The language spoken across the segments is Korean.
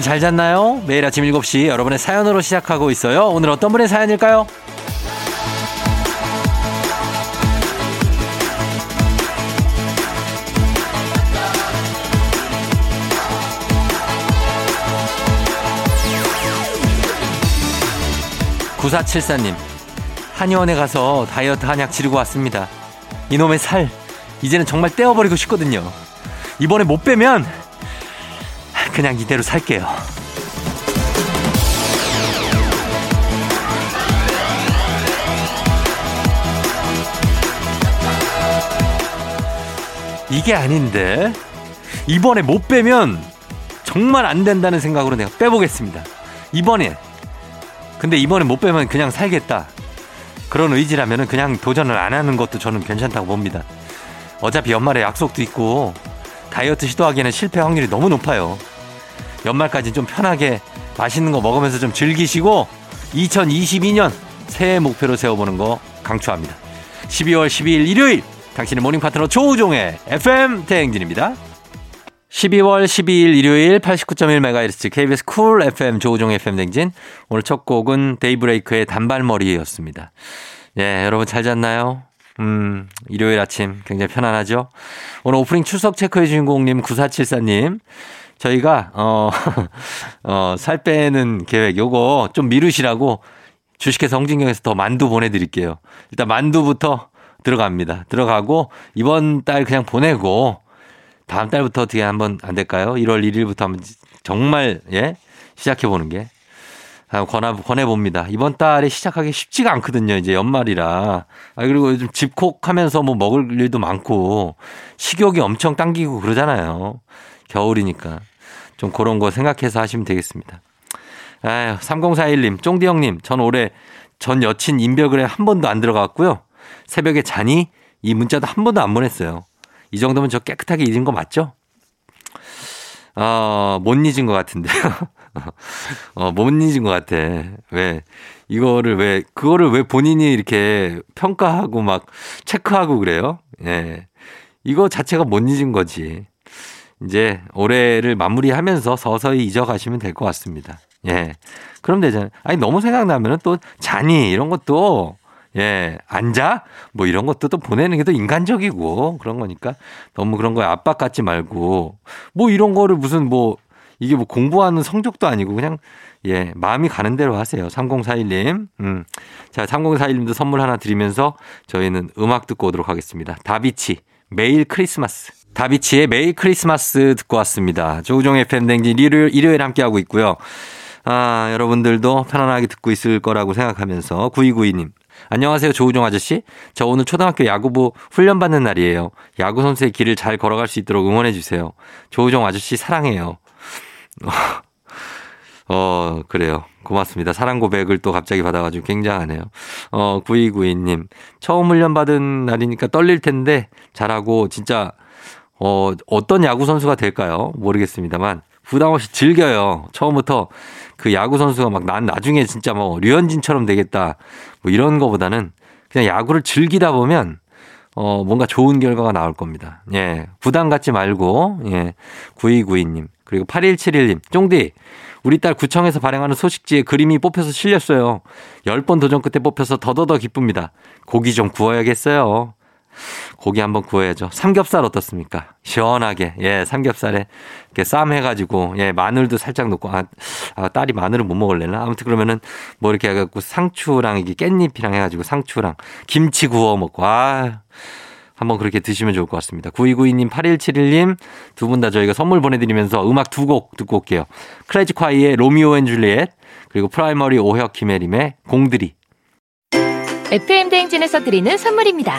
여러분 잘 잤나요? 매일 아침 7시 여러분의 사연으로 시작하고 있어요. 오늘 어떤 분의 사연일까요? 9474님, 한의원에 가서 다이어트 한약 지르고 왔습니다. 이놈의 살, 이제는 정말 떼어버리고 싶거든요. 이번에 못 빼면 그냥 이대로 살게요. 이게 아닌데 이번에 못 빼면 정말 안 된다는 생각으로 내가 빼보겠습니다. 이번에 근데 이번에 못 빼면 그냥 살겠다. 그런 의지라면 그냥 도전을 안 하는 것도 저는 괜찮다고 봅니다. 어차피 연말에 약속도 있고 다이어트 시도하기에는 실패 확률이 너무 높아요. 연말까지 좀 편하게 맛있는 거 먹으면서 좀 즐기시고 2022년 새해 목표로 세워보는 거 강추합니다. 12월 12일 일요일 당신의 모닝 파트너 조우종의 FM 대행진입니다. 12월 12일 일요일 89.1MHz KBS 쿨 FM 조우종 FM 댕진. 오늘 첫 곡은 데이브레이크의 단발머리였습니다. 예, 여러분 잘 잤나요? 음, 일요일 아침 굉장히 편안하죠? 오늘 오프닝 출석 체크해 주인공님 9474님. 저희가, 어, 어, 살 빼는 계획 요거 좀 미루시라고 주식회사 홍진경에서 더 만두 보내드릴게요. 일단 만두부터 들어갑니다. 들어가고 이번 달 그냥 보내고 다음 달부터 어떻게 한번 안 될까요? 1월 1일부터 한번 정말 예 시작해 보는 게 권하, 권해 봅니다. 이번 달에 시작하기 쉽지가 않거든요. 이제 연말이라. 아, 그리고 요즘 집콕하면서 뭐 먹을 일도 많고 식욕이 엄청 당기고 그러잖아요. 겨울이니까. 좀 그런 거 생각해서 하시면 되겠습니다. 아유, 3041님, 쫑디 형님, 전 올해 전 여친 인별그램 한 번도 안 들어갔고요. 새벽에 자니? 이 문자도 한 번도 안 보냈어요. 이 정도면 저 깨끗하게 잊은 거 맞죠? 어, 못 잊은 것 같은데요. 어, 못 잊은 것 같아. 왜, 이거를 왜, 그거를 왜 본인이 이렇게 평가하고 막 체크하고 그래요? 예. 이거 자체가 못 잊은 거지. 이제 올해를 마무리하면서 서서히 잊어가시면 될 것 같습니다. 예. 그럼 되잖아요. 아니, 너무 생각나면은 또 자니 이런 것도 예, 앉아? 뭐 이런 것도 또 보내는 게더 인간적이고 그런 거니까 너무 그런 거에 압박 갖지 말고 뭐 이런 거를 무슨 뭐 이게 뭐 공부하는 성적도 아니고 그냥 예, 마음이 가는 대로 하세요. 3041님. 음. 자, 3041님도 선물 하나 드리면서 저희는 음악 듣고 오도록 하겠습니다. 다비치, 매일 크리스마스. 다비치의 매일 크리스마스 듣고 왔습니다. 조우종 FM 댕진 일요일, 일요일 함께하고 있고요. 아, 여러분들도 편안하게 듣고 있을 거라고 생각하면서 9292님. 안녕하세요. 조우종 아저씨. 저 오늘 초등학교 야구부 훈련 받는 날이에요. 야구 선수의 길을 잘 걸어갈 수 있도록 응원해 주세요. 조우종 아저씨 사랑해요. 어, 그래요. 고맙습니다. 사랑 고백을 또 갑자기 받아가지고 굉장하네요. 어, 9292님. 처음 훈련 받은 날이니까 떨릴 텐데 잘하고 진짜 어, 어떤 야구 선수가 될까요? 모르겠습니다만 부담 없이 즐겨요. 처음부터 그 야구 선수가 막 난 나중에 진짜 뭐 류현진처럼 되겠다 뭐 이런 거보다는 그냥 야구를 즐기다 보면 어 뭔가 좋은 결과가 나올 겁니다. 예. 부담 갖지 말고 예. 9292님 그리고 8171님 쫑디 우리 딸 구청에서 발행하는 소식지에 그림이 뽑혀서 실렸어요. 10번 도전 끝에 뽑혀서 더더더 기쁩니다. 고기 좀 구워야겠어요. 고기 한번 구워야죠. 삼겹살 어떻습니까? 시원하게. 예, 삼겹살에 이렇게 쌈 해가지고, 예, 마늘도 살짝 넣고, 아, 아 딸이 마늘을 못 먹을래나? 아무튼 그러면은 뭐 이렇게 해갖고 상추랑 이게 깻잎이랑 해가지고 상추랑 김치 구워 먹고, 아. 한번 그렇게 드시면 좋을 것 같습니다. 9292님, 8171님 두 분 다 저희가 선물 보내드리면서 음악 두 곡 듣고 올게요. 클래지콰이의 Romeo N Juliet 그리고 프라이머리 오혁 김예림의 공드리 FM 대행진에서 드리는 선물입니다.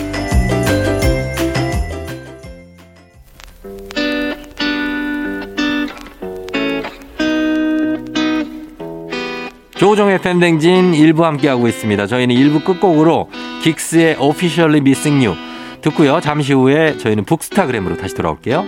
조우종의 FM대행진 일부 함께하고 있습니다. 저희는 일부 끝곡으로 긱스의 Officially Missing You 듣고요. 잠시 후에 저희는 북스타그램으로 다시 돌아올게요.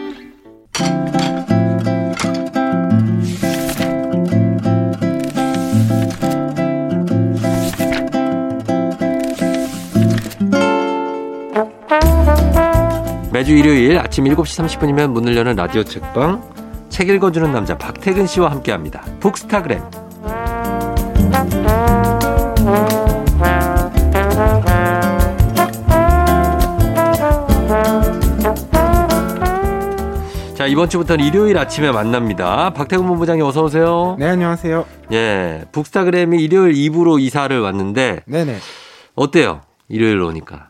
매주 일요일 아침 7시 30분이면 문을 여는 라디오 책방 책 읽어주는 남자 박태근 씨와 함께합니다. 북스타그램 자 이번 주부터는 일요일 아침에 만납니다. 박태근 본부장님 어서 오세요. 네, 안녕하세요. 예, 북스타그램이 일요일 2부로 이사를 왔는데 네네. 어때요? 일요일로 오니까.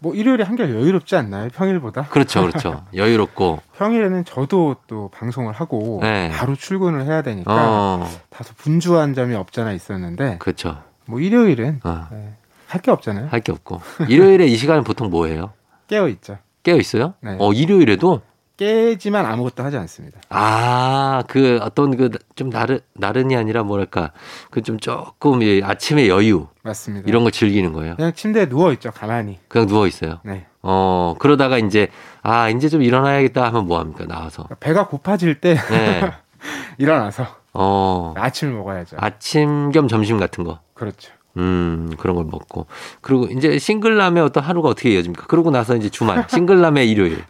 뭐 일요일에 한결 여유롭지 않나요? 평일보다? 그렇죠, 그렇죠. 여유롭고. 평일에는 저도 또 방송을 하고 네. 바로 출근을 해야 되니까 어, 다소 분주한 점이 없잖아 있었는데 그렇죠. 뭐 일요일은 어, 네, 할게 없잖아요. 할 게 없고. 일요일에 이 시간은 보통 뭐 해요? 깨어 있죠. 깨어 있어요? 네. 어, 일요일에도 깨지만 아무것도 하지 않습니다. 아, 그 어떤 그 좀 나르 나른이 아니라 뭐랄까 그 좀 조금 이 아침의 여유 맞습니다. 이런 걸 즐기는 거예요. 그냥 침대에 누워 있죠. 가만히. 그냥 누워 있어요. 네. 어 그러다가 이제 아 이제 좀 일어나야겠다 하면 뭐 합니까 나와서. 배가 고파질 때 네. 일어나서 어 아침을 먹어야죠. 아침 겸 점심 같은 거. 그렇죠. 음 그런 걸 먹고 그리고 이제 싱글남의 어떤 하루가 어떻게 이어집니까? 그러고 나서 이제 주말 싱글남의 일요일.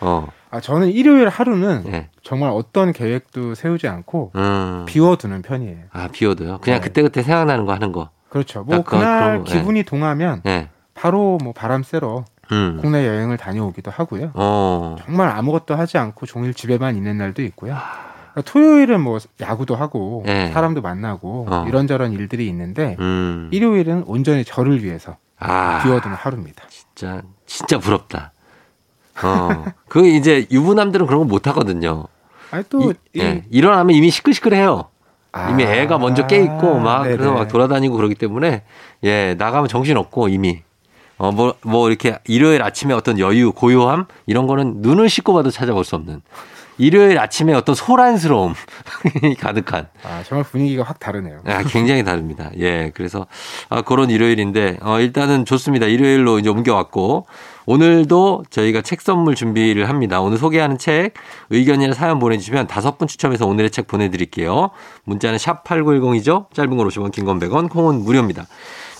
어 아, 저는 일요일 하루는 예. 정말 어떤 계획도 세우지 않고 음. 비워두는 편이에요. 아 비워도요. 그냥 네. 그때 그때 생각나는 거 하는 거. 그렇죠. 뭐 약간 그날 그런 거, 예. 기분이 동하면 예. 바로 뭐 바람 쐬러 음. 국내 여행을 다녀오기도 하고요. 어. 정말 아무것도 하지 않고 종일 집에만 있는 날도 있고요. 그러니까 토요일은 뭐 야구도 하고 네. 사람도 만나고 어. 이런저런 일들이 있는데 음. 일요일은 온전히 저를 위해서 아. 비워두는 하루입니다. 진짜 진짜 부럽다. 어. 그 이제 유부남들은 그런 거 못 하거든요. 아니 또 이, 이- 예. 일어나면 이미 시끌시끌해요. 아, 이미 애가 먼저 깨 있고 막 네네. 그래서 막 돌아다니고 그러기 때문에 예 나가면 정신 없고 이미 어뭐뭐 이렇게 일요일 아침에 어떤 여유 고요함 이런 거는 눈을 씻고 봐도 찾아볼 수 없는 일요일 아침에 어떤 소란스러움 가득한 아, 정말 분위기가 확 다르네요. 아, 굉장히 다릅니다. 예, 그래서 아, 그런 일요일인데 어, 일단은 좋습니다. 일요일로 이제 옮겨왔고 오늘도 저희가 책 선물 준비를 합니다. 오늘 소개하는 책 의견이나 사연 보내주시면 다섯 분 추첨해서 오늘의 책 보내드릴게요. 문자는 샵 8910이죠. 짧은 걸 50원, 긴 건 100원, 콩은 무료입니다.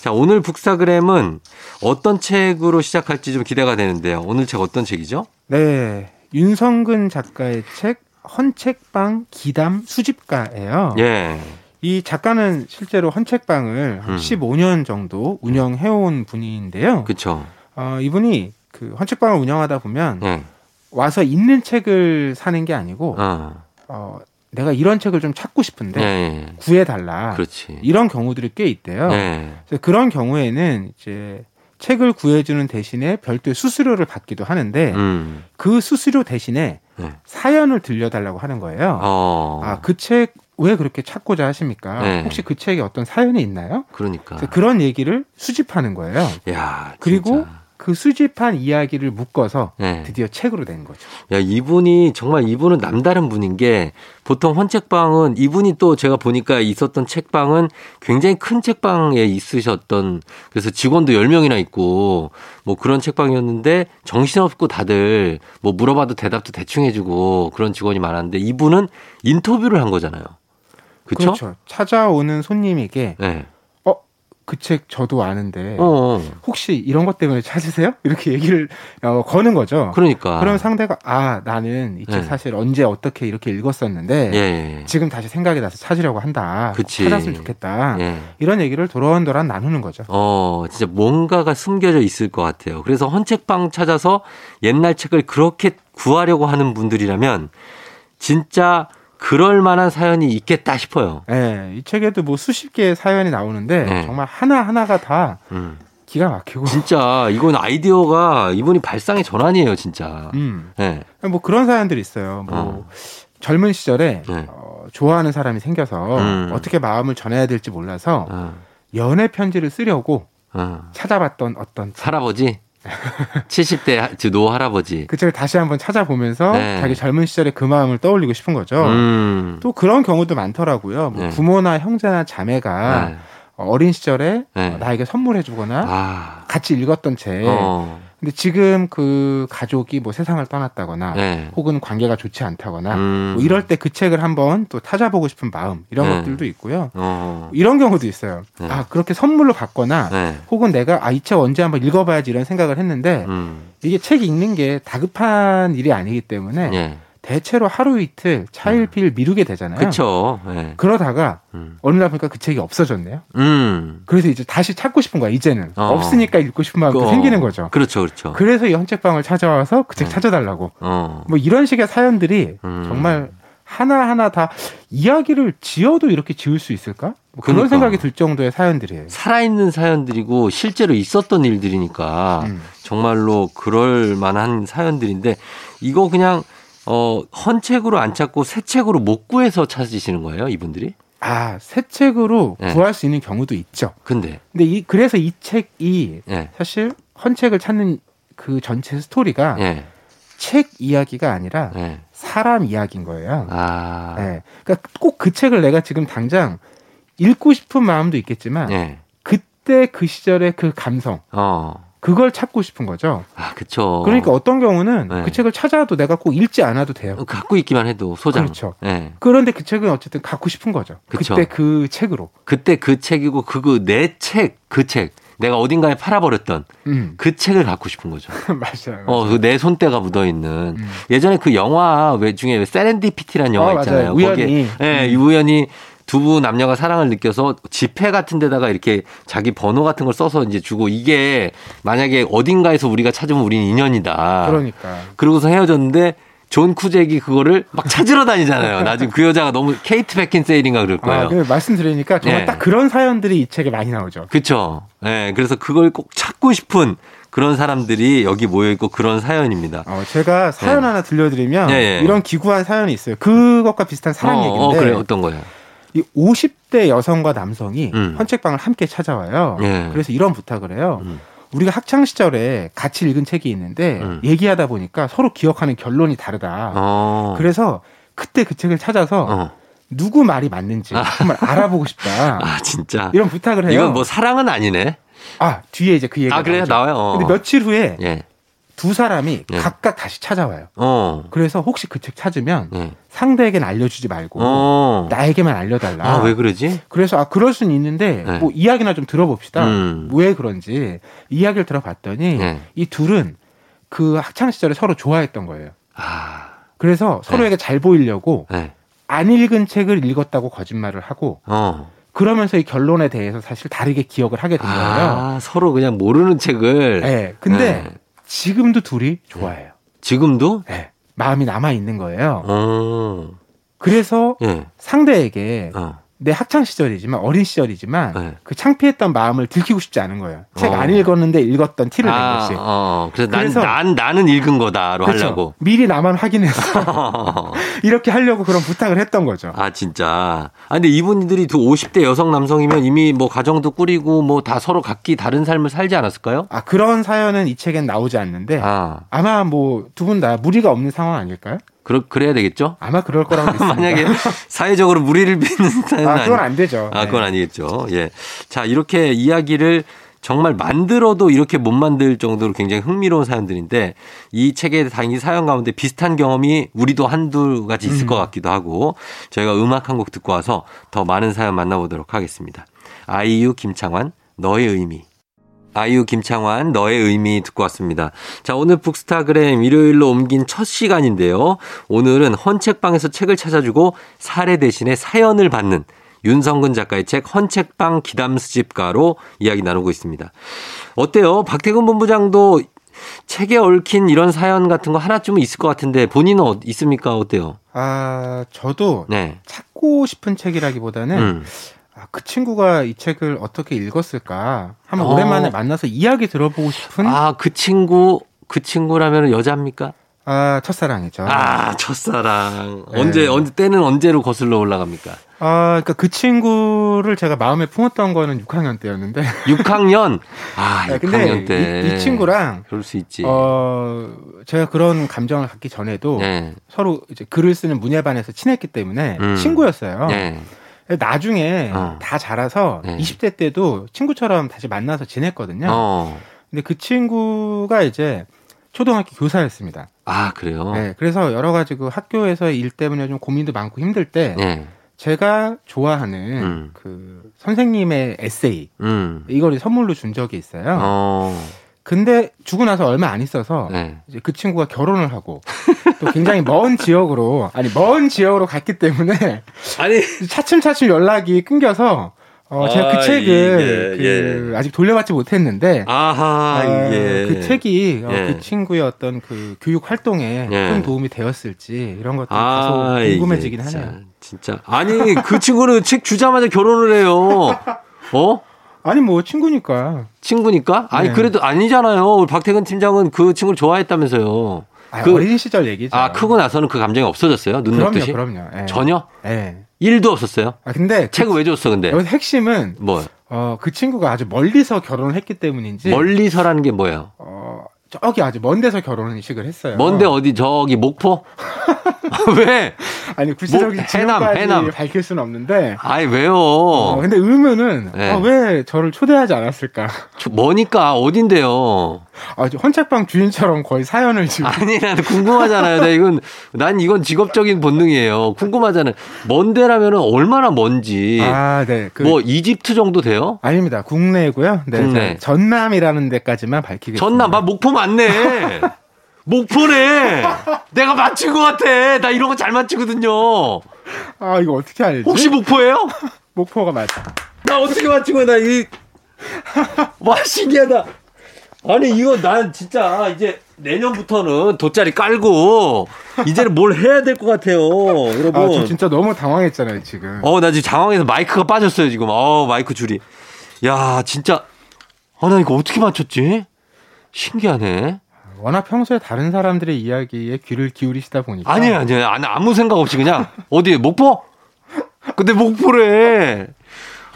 자, 오늘 북사그램은 어떤 책으로 시작할지 좀 기대가 되는데요. 오늘 책 어떤 책이죠? 네. 윤성근 작가의 책 헌책방 기담 수집가예요. 예. 이 작가는 실제로 헌책방을 한 음. 15년 정도 운영해온 분인데요. 그쵸. 어, 이분이 그 헌책방을 운영하다 보면 예. 와서 있는 책을 사는 게 아니고 어. 어, 내가 이런 책을 좀 찾고 예, 싶은데 예. 구해달라. 그렇지. 이런 경우들이 꽤 있대요. 예. 그래서 그런 경우에는 이제 책을 구해주는 대신에 별도의 수수료를 받기도 하는데 음. 그 수수료 대신에 네. 사연을 들려달라고 하는 거예요. 어. 아, 그 책 왜 그렇게 찾고자 하십니까? 네. 혹시 그 책에 어떤 사연이 있나요? 그러니까. 그런 얘기를 수집하는 거예요. 야, 그리고 진짜. 그 수집한 이야기를 묶어서 네. 드디어 책으로 낸 거죠. 야, 이분이 정말 이분은 남다른 분인 게 보통 헌책방은 이분이 또 제가 보니까 있었던 책방은 굉장히 큰 책방에 있으셨던 그래서 직원도 10명이나 있고 뭐 그런 책방이었는데 정신없고 다들 뭐 물어봐도 대답도 대충 해주고 그런 직원이 많았는데 이분은 인터뷰를 한 거잖아요. 그쵸? 그렇죠. 찾아오는 손님에게 네. 그 책 저도 아는데 어, 어. 혹시 이런 것 때문에 찾으세요? 이렇게 얘기를 어, 거는 거죠. 그러니까. 그럼 상대가 아 나는 이책 네. 사실 언제 어떻게 이렇게 읽었었는데 예, 예, 예. 지금 다시 생각이 나서 찾으려고 한다. 꼭 그치. 찾았으면 좋겠다. 예. 이런 얘기를 도란도란 나누는 거죠. 어, 진짜 뭔가가 숨겨져 있을 것 같아요. 그래서 헌책방 찾아서 옛날 책을 그렇게 구하려고 하는 분들이라면 진짜 그럴 만한 사연이 있겠다 싶어요. 예, 이 책에도 뭐 수십 개의 사연이 나오는데 네. 정말 하나 하나가 다 음. 기가 막히고. 진짜 이건 아이디어가 이분이 발상의 전환이에요, 진짜. 음, 예. 뭐 그런 사연들이 있어요. 뭐 어. 젊은 시절에 네. 어, 좋아하는 사람이 생겨서 음. 어떻게 마음을 전해야 될지 몰라서 어, 연애 편지를 쓰려고 어. 찾아봤던 어떤 책. 할아버지? 70대 노 할아버지. 그 책을 다시 한번 찾아보면서 네. 자기 젊은 시절의 그 마음을 떠올리고 싶은 거죠. 음. 또 그런 경우도 많더라고요. 뭐 네. 부모나 형제나 자매가 네. 어린 시절에 네. 어, 나에게 선물해주거나 아. 같이 읽었던 책. 어. 근데 지금 그 가족이 뭐 세상을 떠났다거나 네. 혹은 관계가 좋지 않다거나 음. 뭐 이럴 때 그 책을 한번 또 찾아보고 싶은 마음 이런 네. 것들도 있고요. 어. 이런 경우도 있어요. 네. 아 그렇게 선물로 받거나 네. 혹은 내가 아 이 책 언제 한번 읽어봐야지 이런 생각을 했는데 음. 이게 책 읽는 게 다급한 일이 아니기 때문에 예. 대체로 하루 이틀 차일피일 미루게 되잖아요. 그쵸. 예. 그러다가 음. 어느 날 보니까 그 책이 없어졌네요. 음. 그래서 이제 다시 찾고 싶은 거야 이제는 어. 없으니까 읽고 싶은 마음도 어. 생기는 거죠. 그렇죠, 그렇죠. 그래서 이 헌책방을 찾아와서 그책 음. 찾아달라고 어. 뭐 이런 식의 사연들이 음. 정말 하나 하나 다 이야기를 지어도 이렇게 지을 수 있을까? 뭐 그런 그러니까. 생각이 들 정도의 사연들이에요. 살아있는 사연들이고 실제로 있었던 일들이니까 음. 정말로 그럴 만한 사연들인데 이거 그냥 어 헌책으로 안 찾고 새 책으로 못 구해서 찾으시는 거예요, 이분들이? 아, 새 책으로 네. 구할 수 있는 경우도 있죠. 근데 근데 이 그래서 이 책이 예. 사실 헌책을 찾는 그 전체 스토리가 예. 책 이야기가 아니라 예. 사람 이야기인 거예요. 아. 네. 그러니까 꼭 그 책을 내가 지금 당장 읽고 싶은 마음도 있겠지만 예. 그때 그 시절의 그 감성 어. 그걸 찾고 싶은 거죠. 아, 그쵸. 그러니까 어떤 경우는 네. 그 책을 찾아도 내가 꼭 읽지 않아도 돼요. 갖고 있기만 해도 소장. 그렇죠. 예. 그런데 그 책은 어쨌든 갖고 싶은 거죠. 그쵸. 그때 그 책으로. 그때 그 책이고 그거 내 책, 그 책. 내가 어딘가에 팔아버렸던 음. 그 책을 갖고 싶은 거죠. 맞아요. 어, 그 내 손때가 묻어 있는. 음. 예전에 그 영화 외 중에 세렌디피티라는 영화 어, 있잖아요. 맞아요. 우연히. 거기에 예, 음. 우연히 두 분 남녀가 사랑을 느껴서 지폐 같은 데다가 이렇게 자기 번호 같은 걸 써서 이제 주고 이게 만약에 어딘가에서 우리가 찾으면 우린 인연이다. 그러니까. 그러고서 헤어졌는데 존 쿠잭이 그거를 막 찾으러 다니잖아요. 나중에 그 여자가 너무 케이트 베킨세일인가 그럴 거예요. 아, 그 말씀드리니까 정말 예. 딱 그런 사연들이 이 책에 많이 나오죠. 그쵸. 예, 그래서 그걸 꼭 찾고 싶은 그런 사람들이 여기 모여 있고 그런 사연입니다. 어, 제가 사연 네. 하나 들려드리면 예, 예. 이런 기구한 사연이 있어요. 그것과 비슷한 사랑 어, 얘기인데 어, 그래, 어떤 거예요? 이 50대 여성과 남성이 음. 헌책방을 함께 찾아와요. 예. 그래서 이런 부탁을 해요. 음. 우리가 학창 시절에 같이 읽은 책이 있는데 음. 얘기하다 보니까 서로 기억하는 결론이 다르다. 어. 그래서 그때 그 책을 찾아서 어. 누구 말이 맞는지 정말 알아보고 싶다. 아, 진짜. 이런 부탁을 해요. 이건 뭐 사랑은 아니네. 아 뒤에 이제 그 얘기가 아, 그래요? 나와요? 어. 근데 며칠 후에 예. 두 사람이 예. 각각 다시 찾아와요. 어. 그래서 혹시 그 책 찾으면 예. 상대에게는 알려주지 말고 어. 나에게만 알려달라. 아, 왜 그러지? 그래서 아 그럴 수는 있는데 네. 뭐 이야기나 좀 들어봅시다. 음. 왜 그런지 이야기를 들어봤더니 네. 이 둘은 그 학창 시절에 서로 좋아했던 거예요. 아. 그래서 서로에게 잘 보이려고 네. 안 읽은 책을 읽었다고 거짓말을 하고 어. 그러면서 이 결론에 대해서 사실 다르게 기억을 하게 된 거예요. 아, 서로 그냥 모르는 책을. 네. 근데 네. 지금도 둘이 좋아해요. 지금도? 네. 마음이 남아 있는 거예요. 어. 그래서 예. 상대에게 어. 내 학창 시절이지만 어린 시절이지만 네. 그 창피했던 마음을 들키고 싶지 않은 거예요. 책 어. 안 읽었는데 읽었던 티를 낸 아, 것이. 어, 그래서 난, 그래서- 난, 나는 읽은 거다로 그렇죠. 하려고. 미리 나만 확인해서 이렇게 하려고 그런 부탁을 했던 거죠. 아, 진짜. 아, 근데 이분들이 두 50대 여성 남성이면 이미 뭐 가정도 꾸리고 뭐 다 서로 각기 다른 삶을 살지 않았을까요? 아 그런 사연은 이 책엔 나오지 않는데 아, 아마 뭐 두 분 다 무리가 없는 상황 아닐까요? 그러, 그래야 되겠죠? 아마 그럴 거라고 믿습니다. 만약에 사회적으로 무리를 빚는 사연은 아 그건 아니- 안 되죠. 아, 네. 그건 아니겠죠. 예. 자, 이렇게 이야기를 정말 만들어도 이렇게 못 만들 정도로 굉장히 흥미로운 사연들인데 이 책의 당이 사연 가운데 비슷한 경험이 우리도 한두 가지 있을 음. 것 같기도 하고 저희가 음악 한 곡 듣고 와서 더 많은 사연 만나보도록 하겠습니다. 아이유 김창완 너의 의미. 아이유 김창완 너의 의미 듣고 왔습니다. 자, 오늘 북스타그램 일요일로 옮긴 첫 시간인데요. 오늘은 헌책방에서 책을 찾아주고 사례 대신에 사연을 받는 윤성근 작가의 책 헌책방 기담수집가로 이야기 나누고 있습니다. 어때요? 박태근 본부장도 책에 얽힌 이런 사연 같은 거 하나쯤은 있을 것 같은데 본인은 어- 있습니까? 어때요? 아 저도 네. 찾고 싶은 책이라기보다는 음. 아, 그 친구가 이 책을 어떻게 읽었을까 한번 어. 오랜만에 만나서 이야기 들어보고 싶은 아, 아, 그 친구, 그 친구라면 여자입니까? 첫사랑이죠. 아, 첫사랑. 네. 언제, 언제, 때는 언제로 거슬러 올라갑니까? 아, 그러니까 그 친구를 제가 마음에 품었던 거는 6학년 때였는데. 6학년? 아, 네, 6학년 때. 이, 이 친구랑 그럴 수 있지. 어 제가 그런 감정을 갖기 전에도 네. 서로 이제 글을 쓰는 문예반에서 친했기 때문에 음. 친구였어요. 네. 나중에 어. 다 자라서 네. 20대 때도 친구처럼 다시 만나서 지냈거든요. 어. 근데 그 친구가 이제 초등학교 교사였습니다. 아, 그래요? 네, 그래서 여러 가지 그 학교에서 일 때문에 좀 고민도 많고 힘들 때 네. 제가 좋아하는 음. 그 선생님의 에세이 음. 이걸 선물로 준 적이 있어요. 어. 근데 주고 나서 얼마 안 있어서 네. 이제 그 친구가 결혼을 하고 또 굉장히 먼 지역으로 아니 먼 지역으로 갔기 때문에 아니, 차츰차츰 연락이 끊겨서 어 제가 아, 그 책을 이게, 그 예. 아직 돌려받지 못했는데 아하, 아, 이게. 그 책이 어, 예. 그 친구의 어떤 그 교육 활동에 예. 큰 도움이 되었을지 이런 것들이 아, 계속 궁금해지긴 하네요. 진짜, 진짜. 아니, 그 친구는 책 주자마자 결혼을 해요. 어? 아니 뭐 친구니까 친구니까? 아니, 네. 그래도 아니잖아요. 우리 박태근 팀장은 그 친구를 좋아했다면서요. 아, 그- 어린 시절 얘기죠. 아, 크고 나서는 그 감정이 없어졌어요? 눈 그럼요, 녹듯이? 그럼요. 예. 전혀? 예. 일도 없었어요? 아 근데 책을 왜 줬어, 근데? 여기서 핵심은 뭐, 어, 그 친구가 아주 멀리서 결혼을 했기 때문인지 멀리서라는 게 뭐예요? 어, 저기 아주 먼 데서 결혼식을 했어요. 먼데 어디, 저기, 목포? 왜? 아니 구체적인 뭐, 지역까지 해남, 해남. 밝힐 수는 없는데. 아이, 왜요? 어, 근데 의문은 네. 아, 왜 저를 초대하지 않았을까? 저 뭐니까, 어딘데요? 아, 저 헌책방 주인처럼 거의 사연을 지금 아니, 난 궁금하잖아요. 나 이건, 난 이건 직업적인 본능이에요. 궁금하잖아요. 먼데라면 얼마나 먼지. 아, 네. 그, 뭐, 이집트 정도 돼요? 아닙니다. 국내고요. 네, 국내. 저 전남이라는 데까지만 밝히겠습니다. 전남, 막 목포 맞네. 목포네. 내가 맞춘 것 같아. 나 이런 거 잘 맞추거든요. 아, 이거 어떻게 알지? 혹시 목포예요? 목포가 맞아. 나 어떻게 맞춘 거야, 나 이. 와, 신기하다. 아니, 이거 난 진짜 이제 내년부터는 돗자리 깔고 이제는 뭘 해야 될 것 같아요, 여러분. 아, 저 진짜 너무 당황했잖아요, 지금. 어, 나 지금 장황해서 마이크가 빠졌어요, 지금. 어, 마이크 줄이. 야, 진짜. 아, 나 이거 어떻게 맞췄지? 신기하네. 워낙 평소에 다른 사람들의 이야기에 귀를 기울이시다 보니까 아니에요, 아니에요. 아니, 아무 생각 없이 그냥. 어디, 목포? 근데 목포래.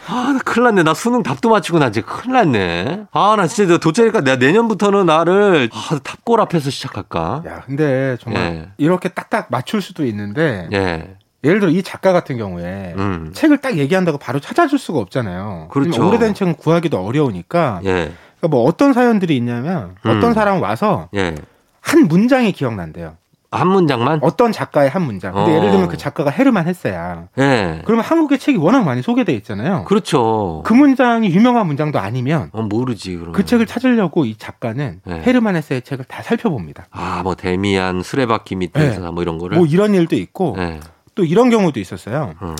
아, 나 큰일 났네. 나 수능 답도 맞추고 나 이제 큰일 났네. 아, 나 진짜 도착니까 내가 내년부터는 나를 아, 탑골 앞에서 시작할까? 야, 근데 정말 예. 이렇게 딱딱 맞출 수도 있는데 예. 예를 들어 이 작가 같은 경우에 음. 책을 딱 얘기한다고 바로 찾아줄 수가 없잖아요. 그렇죠. 오래된 책은 구하기도 어려우니까. 예. 그러니까 뭐 어떤 사연들이 있냐면 음. 어떤 사람 와서 예. 한 문장이 기억난대요. 한 문장만? 어떤 작가의 한 문장. 근데 어. 예를 들면 그 작가가 헤르만 헤세야. 예. 그러면 한국의 책이 워낙 많이 소개돼 있잖아요. 그렇죠. 그 문장이 유명한 문장도 아니면 어, 모르지, 그럼. 그 책을 찾으려고 이 작가는 네. 헤르만 헤세의 책을 다 살펴봅니다. 아, 뭐, 데미안, 수레바퀴 밑에서 네. 뭐 이런 거를. 뭐 이런 일도 있고 예. 또 이런 경우도 있었어요. 음.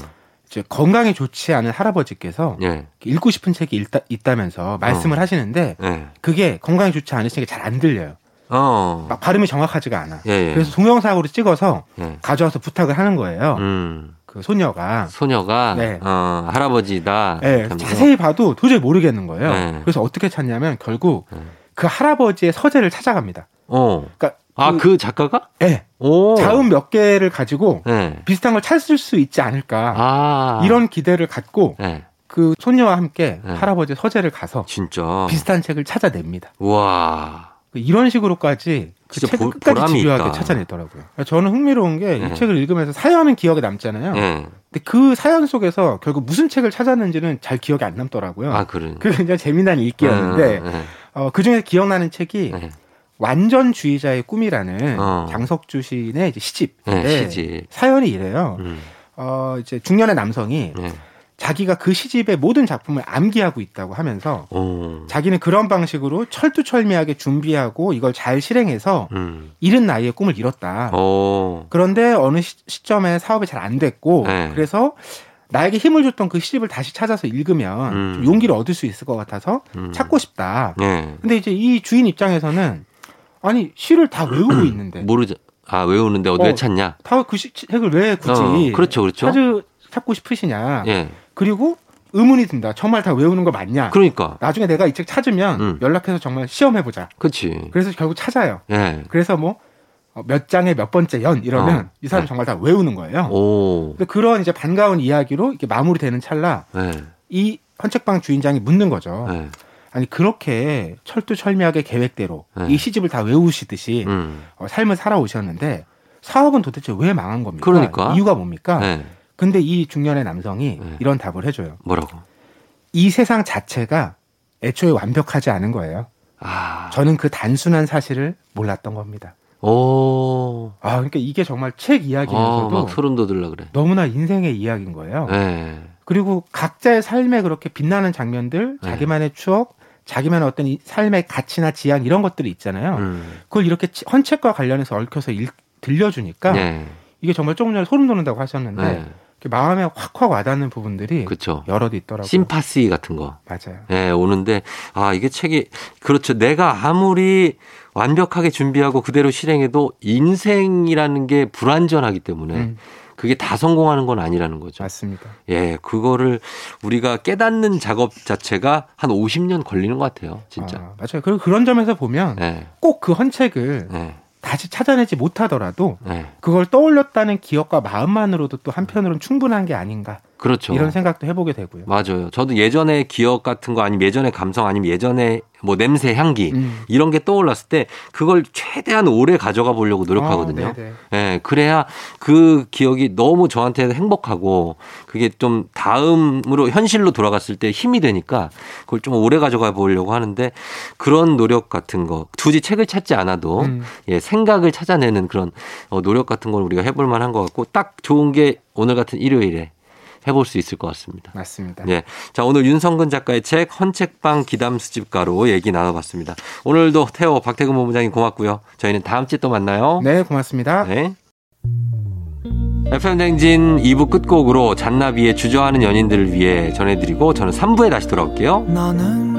이제 건강이 좋지 않은 할아버지께서 예. 읽고 싶은 책이 있다, 있다면서 말씀을 하시는데 예. 그게 건강이 좋지 않으시니까 잘 안 들려요. 어. 막 발음이 정확하지가 않아. 예, 예. 그래서 동영상으로 찍어서 예. 가져와서 부탁을 하는 거예요. 음. 그 소녀가 소녀가 네. 어, 할아버지다. 네. 자세히 봐도 도저히 모르겠는 거예요. 네. 그래서 어떻게 찾냐면 결국 네. 그 할아버지의 서재를 찾아갑니다. 어. 그러니까 아, 그- 그 작가가? 네, 오. 자음 몇 개를 가지고 네. 비슷한 걸 찾을 수 있지 않을까 아. 이런 기대를 갖고 네. 그 소녀와 함께 네. 할아버지 서재를 가서 진짜. 비슷한 책을 찾아냅니다. 와. 이런 식으로까지 그 보- 끝까지 집요하게 있다. 찾아냈더라고요. 저는 흥미로운 게이 네. 책을 읽으면서 사연은 기억에 남잖아요. 네. 근데 그 사연 속에서 결국 무슨 책을 찾았는지는 잘 기억이 안 남더라고요. 아, 그래. 그게 굉장히 재미난 읽기였는데 네. 어, 그 중에 기억나는 책이 네. 완전주의자의 꿈이라는 어. 장석주 시인의 시집. 네, 네. 시집. 사연이 이래요. 음. 어, 이제 중년의 남성이 네. 자기가 그 시집의 모든 작품을 암기하고 있다고 하면서 오. 자기는 그런 방식으로 철두철미하게 준비하고 이걸 잘 실행해서 음. 이른 나이에 꿈을 이뤘다. 오. 그런데 어느 시, 점에 사업이 잘 안 됐고 네. 그래서 나에게 힘을 줬던 그 시집을 다시 찾아서 읽으면 음. 좀 용기를 얻을 수 있을 것 같아서 음. 찾고 싶다. 네. 근데 이제 이 주인 입장에서는 아니 시를 다 외우고 있는데 모르죠. 아, 외우는데 어디 어, 왜 찾냐? 다 그 책을 왜 굳이 어, 그렇죠, 그렇죠. 찾으, 찾고 싶으시냐? 예. 그리고 의문이 든다. 정말 다 외우는 거 맞냐? 그러니까. 나중에 내가 이 책 찾으면 음. 연락해서 정말 시험해 보자. 그렇지. 그래서 결국 찾아요. 예. 그래서 뭐 몇 장에 몇 번째 연 이러면 어. 이 사람 이 네. 정말 다 외우는 거예요. 오. 근데 그런 이제 반가운 이야기로 이게 마무리되는 찰나 예. 이 헌책방 주인장이 묻는 거죠. 예. 아니 그렇게 철두철미하게 계획대로 네. 이 시집을 다 외우시듯이 음. 어, 삶을 살아오셨는데 사업은 도대체 왜 망한 겁니까? 그러니까. 이유가 뭡니까? 예. 근데 이 중년의 남성이 네. 이런 답을 해줘요. 뭐라고? 이 세상 자체가 애초에 완벽하지 않은 거예요. 아. 저는 그 단순한 사실을 몰랐던 겁니다. 오. 아, 그러니까 이게 정말 책 아, 이야기면서도 막 소름 돋으려 그래. 너무나 인생의 이야기인 거예요. 예. 그리고 각자의 삶에 그렇게 빛나는 장면들, 네. 자기만의 추억, 자기만의 어떤 이 삶의 가치나 지향 이런 것들이 있잖아요. 음. 그걸 이렇게 치- 헌책과 관련해서 얽혀서 읽- 들려주니까 예. 이게 정말 조금 전에 소름 돋는다고 하셨는데 네. 마음에 확확 와닿는 부분들이 그렇죠. 여럿 있더라고요. 심파시 같은 거. 맞아요. 예, 오는데, 아, 이게 책이, 그렇죠. 내가 아무리 완벽하게 준비하고 그대로 실행해도 인생이라는 게 불완전하기 때문에 음, 그게 다 성공하는 건 아니라는 거죠. 맞습니다. 예, 그거를 우리가 깨닫는 작업 자체가 한 50년 걸리는 것 같아요. 진짜. 아, 맞아요. 그리고 그런 점에서 보면 예, 꼭그 헌책을 예, 다시 찾아내지 못하더라도 예. 그걸 떠올렸다는 기억과 마음만으로도 또 한편으로는 충분한 게 아닌가 그렇죠. 이런 생각도 해보게 되고요. 맞아요. 저도 예전의 기억 같은 거 아니면 예전의 감성 아니면 예전의 뭐 냄새, 향기 음. 이런 게 떠올랐을 때 그걸 최대한 오래 가져가 보려고 노력하거든요. 아. 예, 그래야 그 기억이 너무 저한테 행복하고 그게 좀 다음으로 현실로 돌아갔을 때 힘이 되니까 그걸 좀 오래 가져가 보려고 하는데 그런 노력 같은 거 굳이 책을 찾지 않아도 음. 예, 생각을 찾아내는 그런 어, 노력 같은 걸 우리가 해볼 만한 것 같고 딱 좋은 게 오늘 같은 일요일에 해볼 수 있을 것 같습니다. 맞습니다. 예. 자, 오늘 윤성근 작가의 책 헌책방 기담 수집가로 얘기 나눠봤습니다. 오늘도 태호 박태근 본부장님 고맙고요. 저희는 다음 주에 또 만나요. 네, 고맙습니다. 네. FM 댕진 2부 끝곡으로 잔나비의 주저하는 연인들을 위해 전해드리고 저는 3부에 다시 돌아올게요. 너는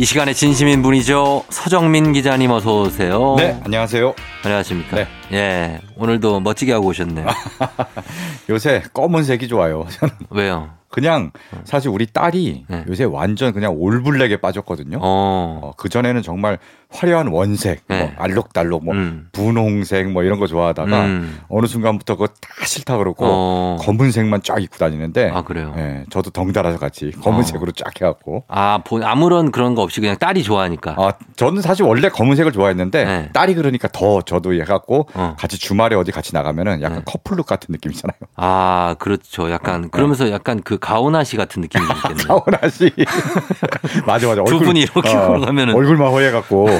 이 시간에 진심인 분이죠. 서정민 기자님 어서 오세요. 네, 안녕하세요. 안녕하십니까. 네. 예. 오늘도 멋지게 하고 오셨네요. 요새 검은색이 좋아요. 왜요? 그냥 사실 우리 딸이 네. 요새 완전 그냥 올블랙에 빠졌거든요. 어. 어, 그전에는 정말 화려한 원색, 네. 뭐 알록달록, 뭐 음. 분홍색 뭐 이런 거 좋아하다가 음. 어느 순간부터 그거 다 싫다 그러고 어. 검은색만 쫙 입고 다니는데 아, 그래요? 예, 저도 덩달아서 같이 검은색으로 쫙 해갖고 아, 본- 아무런 그런 거 없이 그냥 딸이 좋아하니까. 아, 저는 사실 원래 검은색을 좋아했는데 네. 딸이 그러니까 더 저도 해갖고 어. 같이 주말에 어디 같이 나가면은 약간 네. 커플룩 같은 느낌이잖아요. 아, 그렇죠. 약간 그러면서 약간 그 가오나 씨 같은 느낌이 있겠네. 가오나 씨. 맞아 맞아. 두 얼굴- 분이 이렇게 어, 걸어가면은. 얼굴만 허해갖고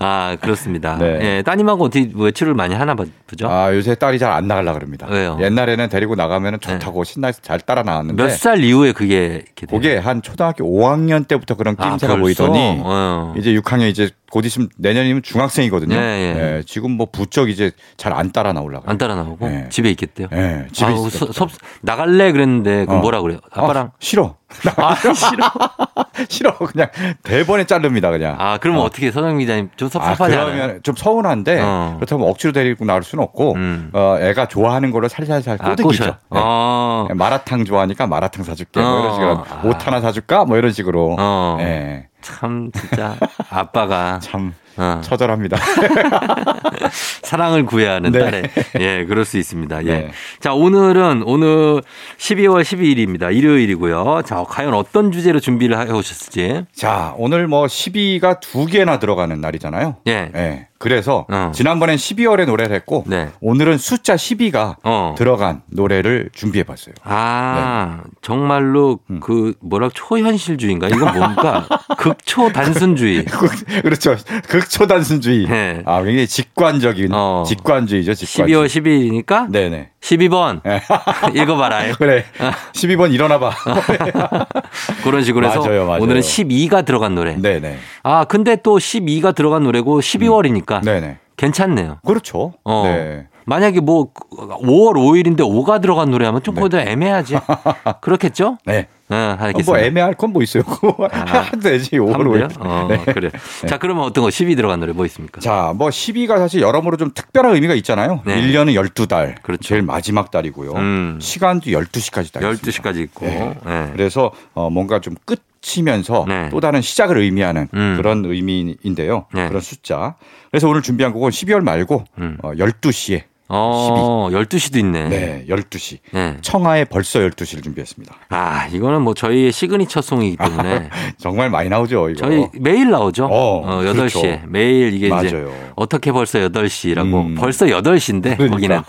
아, 그렇습니다. 네. 예, 따님하고 어떻게 외출을 많이 하나 보죠? 아 요새 딸이 잘 안 나가려 그럽니다. 왜요? 네. 옛날에는 데리고 나가면은 좋다고 신나서 잘 따라 나왔는데 몇 살 이후에 그게? 그게 한 초등학교 5학년 때부터 그런 아, 낌새가 벌써? 보이더니 어. 이제 6학년 이제 곧 있으면 내년이면 중학생이거든요. 예, 예. 예, 지금 뭐 부쩍 이제 잘 안 따라 나오려고. 안 따라 나오고 네. 집에 있겠대요. 예, 집에 아우, 있을 서- 섭- 나갈래 그랬는데 그 어. 뭐라 그래요? 아빠랑 아, 싫어. 아, 싫어. 싫어. 그냥 대번에 자릅니다. 그냥. 아, 그러면 어. 어. 떻게 서정 기자님 좀 아, 섭섭하지 않아요? 그러면 좀 서운한데 어. 그렇다면 억지로 데리고 나올 수는 없고 음. 어, 애가 좋아하는 걸로 살살살 아, 꼬드기죠. 꼬셔. 네. 어. 마라탕 좋아하니까 마라탕 사줄게. 뭐 이런 어. 식으로 아. 옷 하나 사줄까? 뭐 이런 식으로. 어. 예. 참 진짜 아빠가 참 어, 처절합니다. 사랑을 구해야 하는 네. 딸의 예 그럴 수 있습니다. 예. 네. 자 오늘은 오늘 12월 12일입니다. 일요일이고요. 자 과연 어떤 주제로 준비를 해 오셨을지. 자, 오늘 뭐 12가 두 개나 들어가는 날이잖아요. 예. 예. 그래서 어. 지난번엔 12월에 노래를 했고 네. 오늘은 숫자 12가 어. 들어간 노래를 준비해 봤어요. 아 정말로 음. 그 뭐라 초현실주의인가 이건 뭔가 극초 단순주의. 그렇죠. 극 초단순주의. 네. 아, 굉장히 직관적인 어. 직관주의죠. 직관주의. 12월 12일이니까 네 네. 12번 네. 읽어봐라. 그래. 12번 일어나봐. 그런 식으로 해서 맞아요, 맞아요. 오늘은 12가 들어간 노래. 네네. 아 근데 또 12가 들어간 노래고 12월이니까 네네. 괜찮네요. 그렇죠. 어. 네. 만약에 뭐 5월 5일인데 5가 들어간 노래 하면 좀 거기다 애매하지. 그렇겠죠? 네. 네, 알겠습니다. 뭐 애매할 건 뭐 있어요. 해도 되지. 5월 하면 돼요? 5일. 어, 네. 그래. 자, 그러면 어떤 거 12 들어간 노래 뭐 있습니까? 자, 뭐 12가 사실 여러모로 좀 특별한 의미가 있잖아요. 네. 1년은 12달. 그렇죠. 제일 마지막 달이고요. 음. 시간도 12시까지 다 12시까지 있고. 네. 네. 그래서 어, 뭔가 좀 끝이면서 네. 또 다른 시작을 의미하는 음. 그런 의미인데요. 네. 그런 숫자. 그래서 오늘 준비한 곡은 12월 말고 음. 어, 12시에 어, 12시도 있네. 네, 12시. 네. 청하의 벌써 12시를 준비했습니다. 아, 이거는 뭐 저희의 signature song이기 때문에 정말 많이 나오죠, 이거. 저희 매일 나오죠. 어, 어, 그렇죠. 8시에. 매일 이게 이제 맞아요. 어떻게 벌써 8시라고 음. 벌써 8시인데 그러니까. 거기는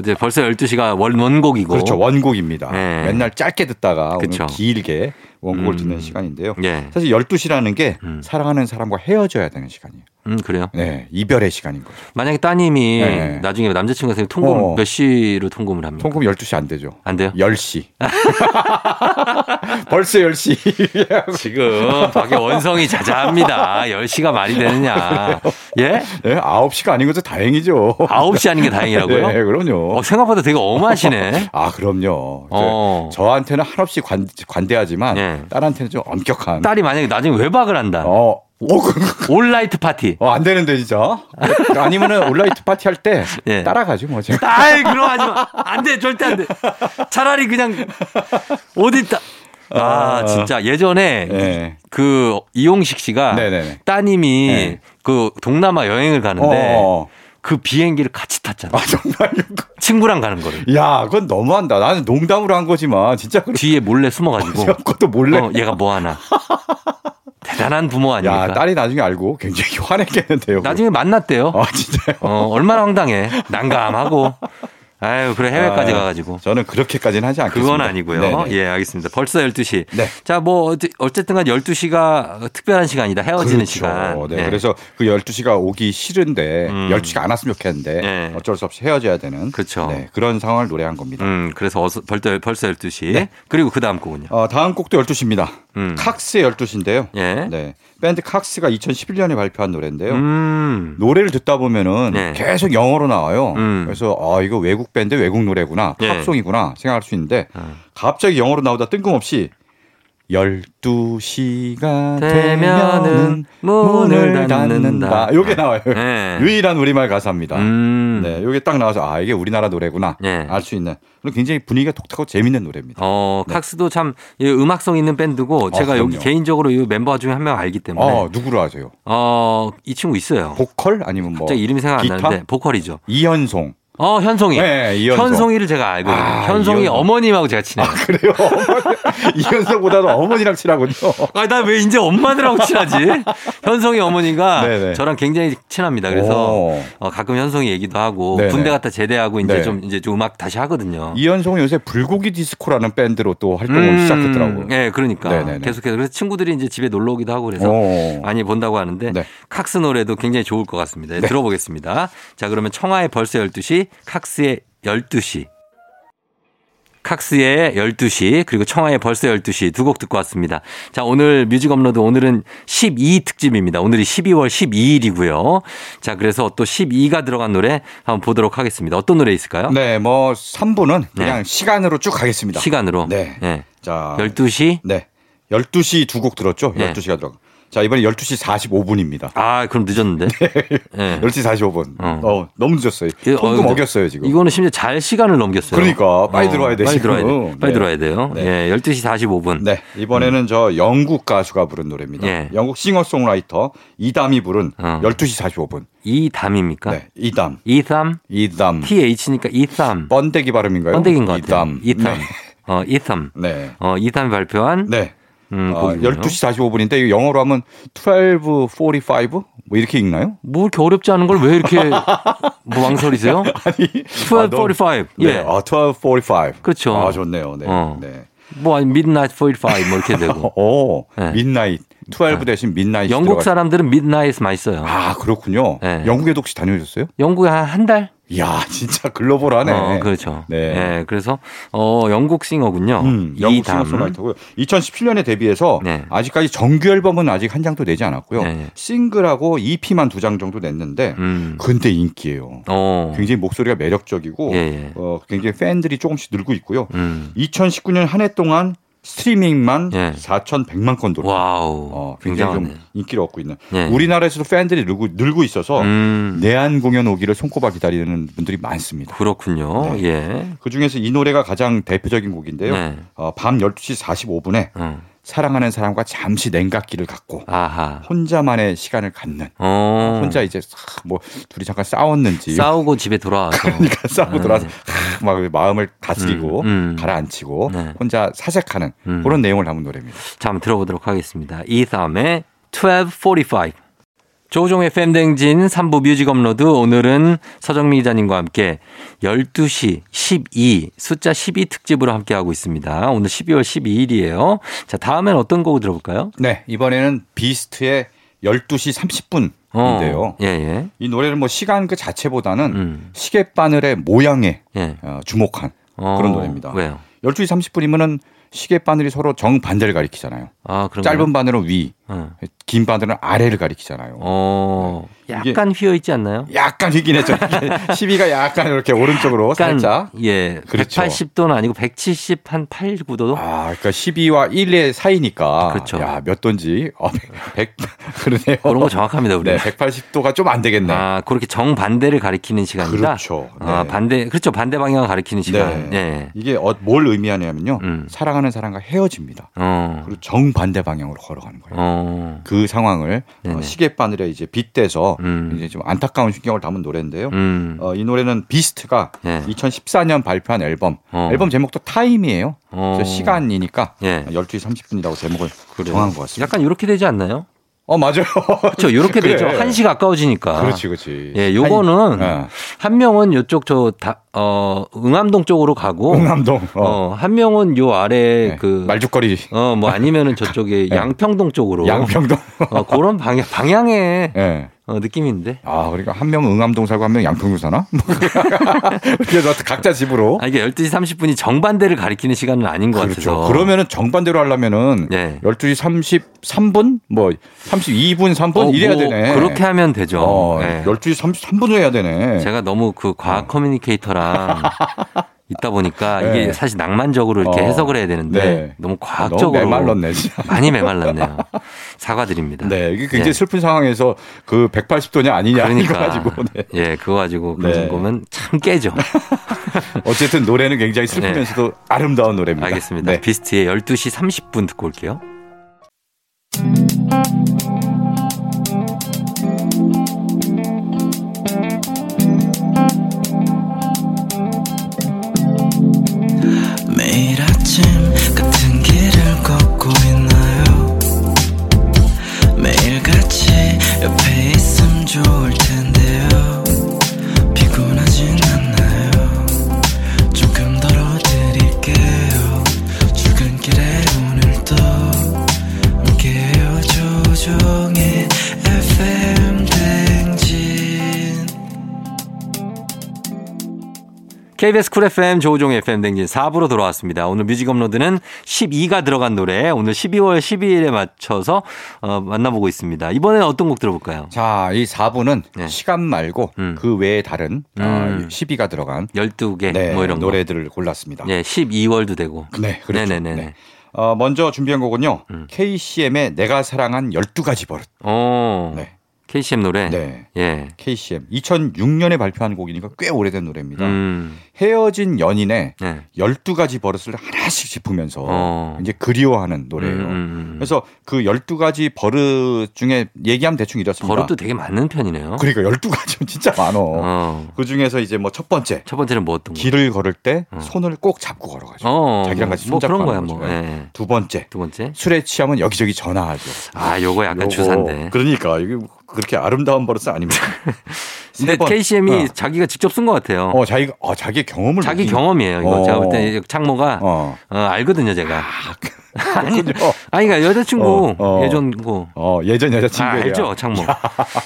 이제 벌써 12시가 원, 원곡이고. 그렇죠. 원곡입니다. 네. 맨날 짧게 듣다가. 오늘 길게 원곡을 음. 듣는 시간인데요. 예. 사실 12시라는 게 음. 사랑하는 사람과 헤어져야 되는 시간이에요. 음, 그래요. 네, 이별의 시간인 거죠. 만약에 따님이 네. 나중에 남자친구가 생기면 통금 어. 몇 시로 통금을 합니까? 통금 12시 안 되죠. 안 돼요? 10시. 벌써 10시. 지금 밖에 원성이 자자합니다. 10시가 말이 되느냐. 예? 네, 9시가 아닌 것도 다행이죠. 9시 아닌 게 다행이라고요? 네, 그럼요. 어, 생각보다 되게 엄하시네. 아, 그럼요. 어. 저, 저한테는 한없이 관, 관대하지만 네. 딸한테는 좀 엄격한. 딸이 만약에 나중에 외박을 한다. 어, 올라이트 파티. 어, 안 되는데, 진짜. 아니면은 온라이트 파티 할때 예. 따라가지, 뭐. 제가. 아이, 그럼 하지 마. 안 돼, 절대 안 돼. 차라리 그냥 어디 따. 아, 아. 진짜 예전에 네. 그 이용식 씨가 네네네. 따님이 네. 그 동남아 여행을 가는데 어. 그 비행기를 같이 탔잖아. 아, 정말. 친구랑 가는 거를. 야, 그건 너무한다. 나는 농담으로 한 거지만, 진짜. 뒤에 몰래 숨어가지고. 그것도 몰래. 어, 얘가 뭐 하나. 대단한 부모 아닙니까? 야, 딸이 나중에 알고 굉장히 화냈겠는데요. 나중에 만났대요. 아, 진짜요? 어, 얼마나 황당해. 난감하고. 아유, 그래, 해외까지 아, 가가지고. 저는 그렇게까지는 하지 않겠습니다. 그건 아니고요. 네네. 예, 알겠습니다. 벌써 12시. 네. 자, 뭐, 어찌- 어쨌든 간 12시가 특별한 시간이다. 헤어지는 그렇죠. 시간. 네. 예. 그래서 그 12시가 오기 싫은데 음. 12시가 안 왔으면 좋겠는데 네. 어쩔 수 없이 헤어져야 되는 그렇죠. 네, 그런 상황을 노래한 겁니다. 음, 그래서 어서, 벌써, 벌써 12시. 네. 그리고 그 다음 곡은요. 어, 다음 곡도 12시입니다. 음. 칵스의 12시인데요. 예. 네. 밴드 칵스가 2011년에 발표한 노래인데요. 음. 노래를 듣다 보면은 네. 계속 영어로 나와요. 음. 그래서 아 이거 외국 밴드 외국 노래구나 예. 팝송이구나 생각할 수 있는데 어. 갑자기 영어로 나오다 뜬금없이 12시가 되면은 문을 닫는다. 요게 나와요. 네. 유일한 우리말 가사입니다. 음. 네, 요게 딱 나와서 아, 이게 우리나라 노래구나. 네. 알수 있는. 그리고 굉장히 분위기가 독특하고 재밌는 노래입니다. 어, 칵스도 참이 음악성 있는 밴드고 제가 여기 네. 그럼요. 개인적으로 이 멤버 중에 한 명 알기 때문에 어, 누구로 아세요? 어, 이 친구 있어요. 보컬 아니면 뭐 갑자기 이름이 생각 안 기타? 나는데 보컬이죠. 이현송. 어, 현송이. 네, 이현송. 현송이를 제가 알거든요. 아, 현송이 이현송. 어머님하고 제가 친해요. 그래요. 이현송보다도 어머니랑 친하군요. 아, 나 왜 이제 엄마들하고 친하지? 현송이 어머니가 네네. 저랑 굉장히 친합니다. 그래서 오. 어, 가끔 현송이 얘기도 하고 네네. 군대 갔다 제대하고 이제 네. 좀 이제 좀 음악 다시 하거든요. 이현송이 요새 불고기 디스코라는 밴드로 또 활동을 시작했더라고요. 네, 그러니까 네네네. 계속해서 그래서 친구들이 이제 집에 놀러 오기도 하고 그래서 오. 많이 본다고 하는데 네. 칵스 노래도 굉장히 좋을 것 같습니다. 들어보겠습니다. 자, 그러면 청하의 벌써 12시, 칵스의 12시. 칵스의 12시 그리고 청하의 벌써 12시 두 곡 듣고 왔습니다. 자, 오늘 뮤직 업로드 오늘은 12 특집입니다. 오늘이 12월 12일이고요. 자, 그래서 또 12가 들어간 노래 한번 보도록 하겠습니다. 어떤 노래 있을까요? 네, 뭐 3부는 그냥 네. 시간으로 쭉 가겠습니다. 시간으로. 네. 네. 자, 12시. 네. 12시 두 곡 들었죠? 네. 12시가 들어가. 자, 이번에 12시 45분입니다. 아, 그럼 늦었는데. 네. 12시 45분. 어. 어. 너무 늦었어요. 그, 통금 어, 어겼어요, 지금. 이거는 심지어 잘 시간을 넘겼어요. 그러니까 빨리 들어와야 돼, 빨리 지금. 들어와야 돼. 빨리 네. 들어와야 돼요. 네. 예, 12시 45분. 네, 이번에는 저 영국 가수가 부른 노래입니다. 예. 영국 싱어송라이터 이담이 부른 어. 12시 45분. 이담입니까? 네, 이담. 이삼? 이담. TH니까 이삼. 번데기 발음인가요? 번데기인 것 같아요. 이담. 이삼. 네. 어, 이삼. 네. 어, 이삼이 발표한 네. 음, 어, 곡이군요. 12시 45분인데 이거 영어로 하면 12:45 뭐 이렇게 읽나요? 뭐 이렇게 어렵지 않은 걸 왜 이렇게 뭐 망설이세요? 아니 12:45. 네. 예. 아, 12:45. 그렇죠. 아, 좋네요. 네. 어. 네. 뭐 아니 midnight 45 뭐 이렇게 되고. 오, 네. midnight. 12 대신 midnight. 영국 사람들은 midnight 많이 써요. 아, 그렇군요. 네. 영국에도 혹시 다녀오셨어요? 영국에 한 한 달? 이야, 진짜 글로벌하네. 어, 그렇죠. 네. 네. 그래서 어, 영국 싱어군요. 음, 영국 이담. 싱어송라이터고요. 2017년에 데뷔해서 네. 아직까지 정규 앨범은 아직 한 장도 내지 않았고요. 네. 싱글하고 EP만 두 장 정도 냈는데 음. 근데 인기예요. 어. 굉장히 목소리가 매력적이고 예, 예. 어, 굉장히 팬들이 조금씩 늘고 있고요. 음. 2019년 한 해 동안 스트리밍만 예. 4,100만 건 돌파. wow. 어, 굉장히 굉장하네. 좀 인기를 얻고 있는. 예. 우리나라에서도 팬들이 늘고, 늘고 있어서 음. 내한 공연 오기를 손꼽아 기다리는 분들이 많습니다. 그렇군요. 네. 예. 그 중에서 이 노래가 가장 대표적인 곡인데요. 네. 어, 밤 12시 45분에 어. 사랑하는 사람과 잠시 냉각기를 갖고 아하. 혼자만의 시간을 갖는 어. 혼자 이제 싹뭐 둘이 잠깐 싸웠는지 싸우고 집에 돌아와서. 그러니까 싸우고 네. 돌아서 하, 막 마음을 다스리고 음, 음. 가라앉히고 네. 혼자 사색하는 음. 그런 내용을 담은 노래입니다. 자, 한번 들어보도록 하겠습니다. 이담의 1245. 조우종의 FM대행진 3부 뮤직 업로드 오늘은 서정미 기자님과 함께 12시 12 숫자 12 특집으로 함께하고 있습니다. 오늘 12월 12일이에요. 자, 다음엔 어떤 곡을 들어볼까요? 네 이번에는 비스트의 12시 30분 인데요. 어, 예, 예. 이 노래는 뭐 시간 그 자체보다는 음. 시계 바늘의 모양에 예. 어, 주목한 어, 그런 노래입니다. 왜요? 12시 30분이면은 시계 바늘이 서로 정반대를 가리키잖아요. 아, 짧은 바늘은 위, 어. 긴 바늘은 아래를 가리키잖아요. 어. 이게- 약간 휘어 있지 않나요? 약간 휘긴 했죠. 12가 약간 이렇게 오른쪽으로 약간 살짝. 예. 그렇죠. 180도는 아니고 170 한 8, 9도도? 아, 그러니까 12와 1의 사이니까. 그렇죠. 야, 몇 도인지. 어, 100, 그러네요. 그런 거 정확합니다, 우리. 네, 180도가 좀 안 되겠네. 아, 그렇게 정반대를 가리키는 시간이다. 그렇죠. 아, 네. 반대, 그렇죠. 반대 방향을 가리키는 시간. 네. 예. 이게 어, 뭘 의미하냐면요. 음. 사랑하는 사람과 헤어집니다. 어. 그리고 정반대 방향으로 걸어가는 거예요. 어. 그 상황을 네네. 어, 시계 바늘에 이제 빗대서 음. 이제 좀 안타까운 신경을 담은 노래인데요. 음. 어, 이 노래는 비스트가 예. 2014년 발표한 앨범. 어. 앨범 제목도 타임이에요. 어. 시간이니까 예. 12시 30분이라고 제목을 그래요. 정한 것 같습니다. 약간 이렇게 되지 않나요? 어, 맞아요. 그렇죠. 이렇게 그래. 되죠. 한시 가까워지니까. 그렇지, 그렇지. 예, 요거는 한- 예. 한 명은 요쪽 저 다, 어, 응암동 쪽으로 가고 홍남동. 어. 어, 한 명은 요 아래 네. 그 말죽거리. 어, 뭐 아니면은 저쪽에 양평동 쪽으로 양평동. 어, 그런 방향 방향의 예. 어, 느낌인데. 아, 그러니까 한 명은 응암동 살고 한 명은 양평동 사나? 그래서 각자 집으로. 아, 이게 12시 30분이 정반대를 가리키는 시간은 아닌 것 그렇죠. 같아서. 그러면은 정반대로 하려면은 네. 12시 33분? 뭐 32분, 3분 어, 이래야 뭐 되네. 그렇게 하면 되죠. 어, 네. 12시 33분으로 해야 되네. 제가 너무 그 과학 커뮤니케이터랑 있다 보니까 네. 이게 사실 낭만적으로 이렇게 어. 해석을 해야 되는데 네. 너무 너무 과학적으로 메말랐네, 진짜. 많이 메말랐네요. 사과드립니다. 네, 이게 굉장히 예. 슬픈 상황에서 그 180도냐 아니냐 그러니까 가지고 네. 예, 그거 가지고 그 네. 정도면 참 깨죠. 어쨌든 노래는 굉장히 슬프면서도 아름다운 노래입니다. 알겠습니다. 네. 비스트의 12시 30분 듣고 올게요. KBS 쿨 FM 조우종 FM 대행진 4부로 돌아왔습니다. 오늘 뮤직 업로드는 12가 들어간 노래 오늘 12월 12일에 맞춰서 어, 만나보고 있습니다. 이번에는 어떤 곡 들어볼까요? 자, 이 4부는 네. 시간 말고 음. 그 외에 다른 음. 어, 십이가 들어간 12개 네, 뭐 이런 거. 노래들을 골랐습니다. 예, 12월도 되고. 네, 그렇죠. 네네네. 네. 어, 먼저 준비한 곡은요. 음. KCM의 내가 사랑한 12가지 버릇. 어. 네. KCM 노래. 네. 예. KCM 2006년에 발표한 곡이니까 꽤 오래된 노래입니다. 음. 헤어진 연인의 네. 12가지 버릇을 하나씩 짚으면서 어. 이제 그리워하는 노래예요. 음, 음, 음. 그래서 그 12가지 버릇 중에 얘기하면 대충 이렇습니다. 버릇도 되게 많은 편이네요. 그러니까 12가지면 진짜 많어. 어. 그 중에서 이제 뭐 첫 번째 첫 번째는 뭐 어떤 거? 길을 걸을 때 어. 손을 꼭 잡고 걸어가죠. 어. 자기랑 같이 뭐 손잡고 그런 거야 뭐. 예. 두 번째 두 번째. 술에 취하면 여기저기 전화하죠. 아, 요거 약간 요거 주사인데. 그러니까 이게 그렇게 아름다운 버릇은 아닙니다. 근데 세 번. KCM이 어. 자기가 직접 쓴 것 같아요. 어, 자기가 어, 자기 경험을 자기 느끼는- 경험이에요. 이거 어. 제가 볼때 창모가 어. 어. 알거든요, 제가. 아 니, 그렇군요. 아니, 그러니까 여자친구 어, 어. 예전고. 어, 예전 아, 여자친구야. 알죠, 창모.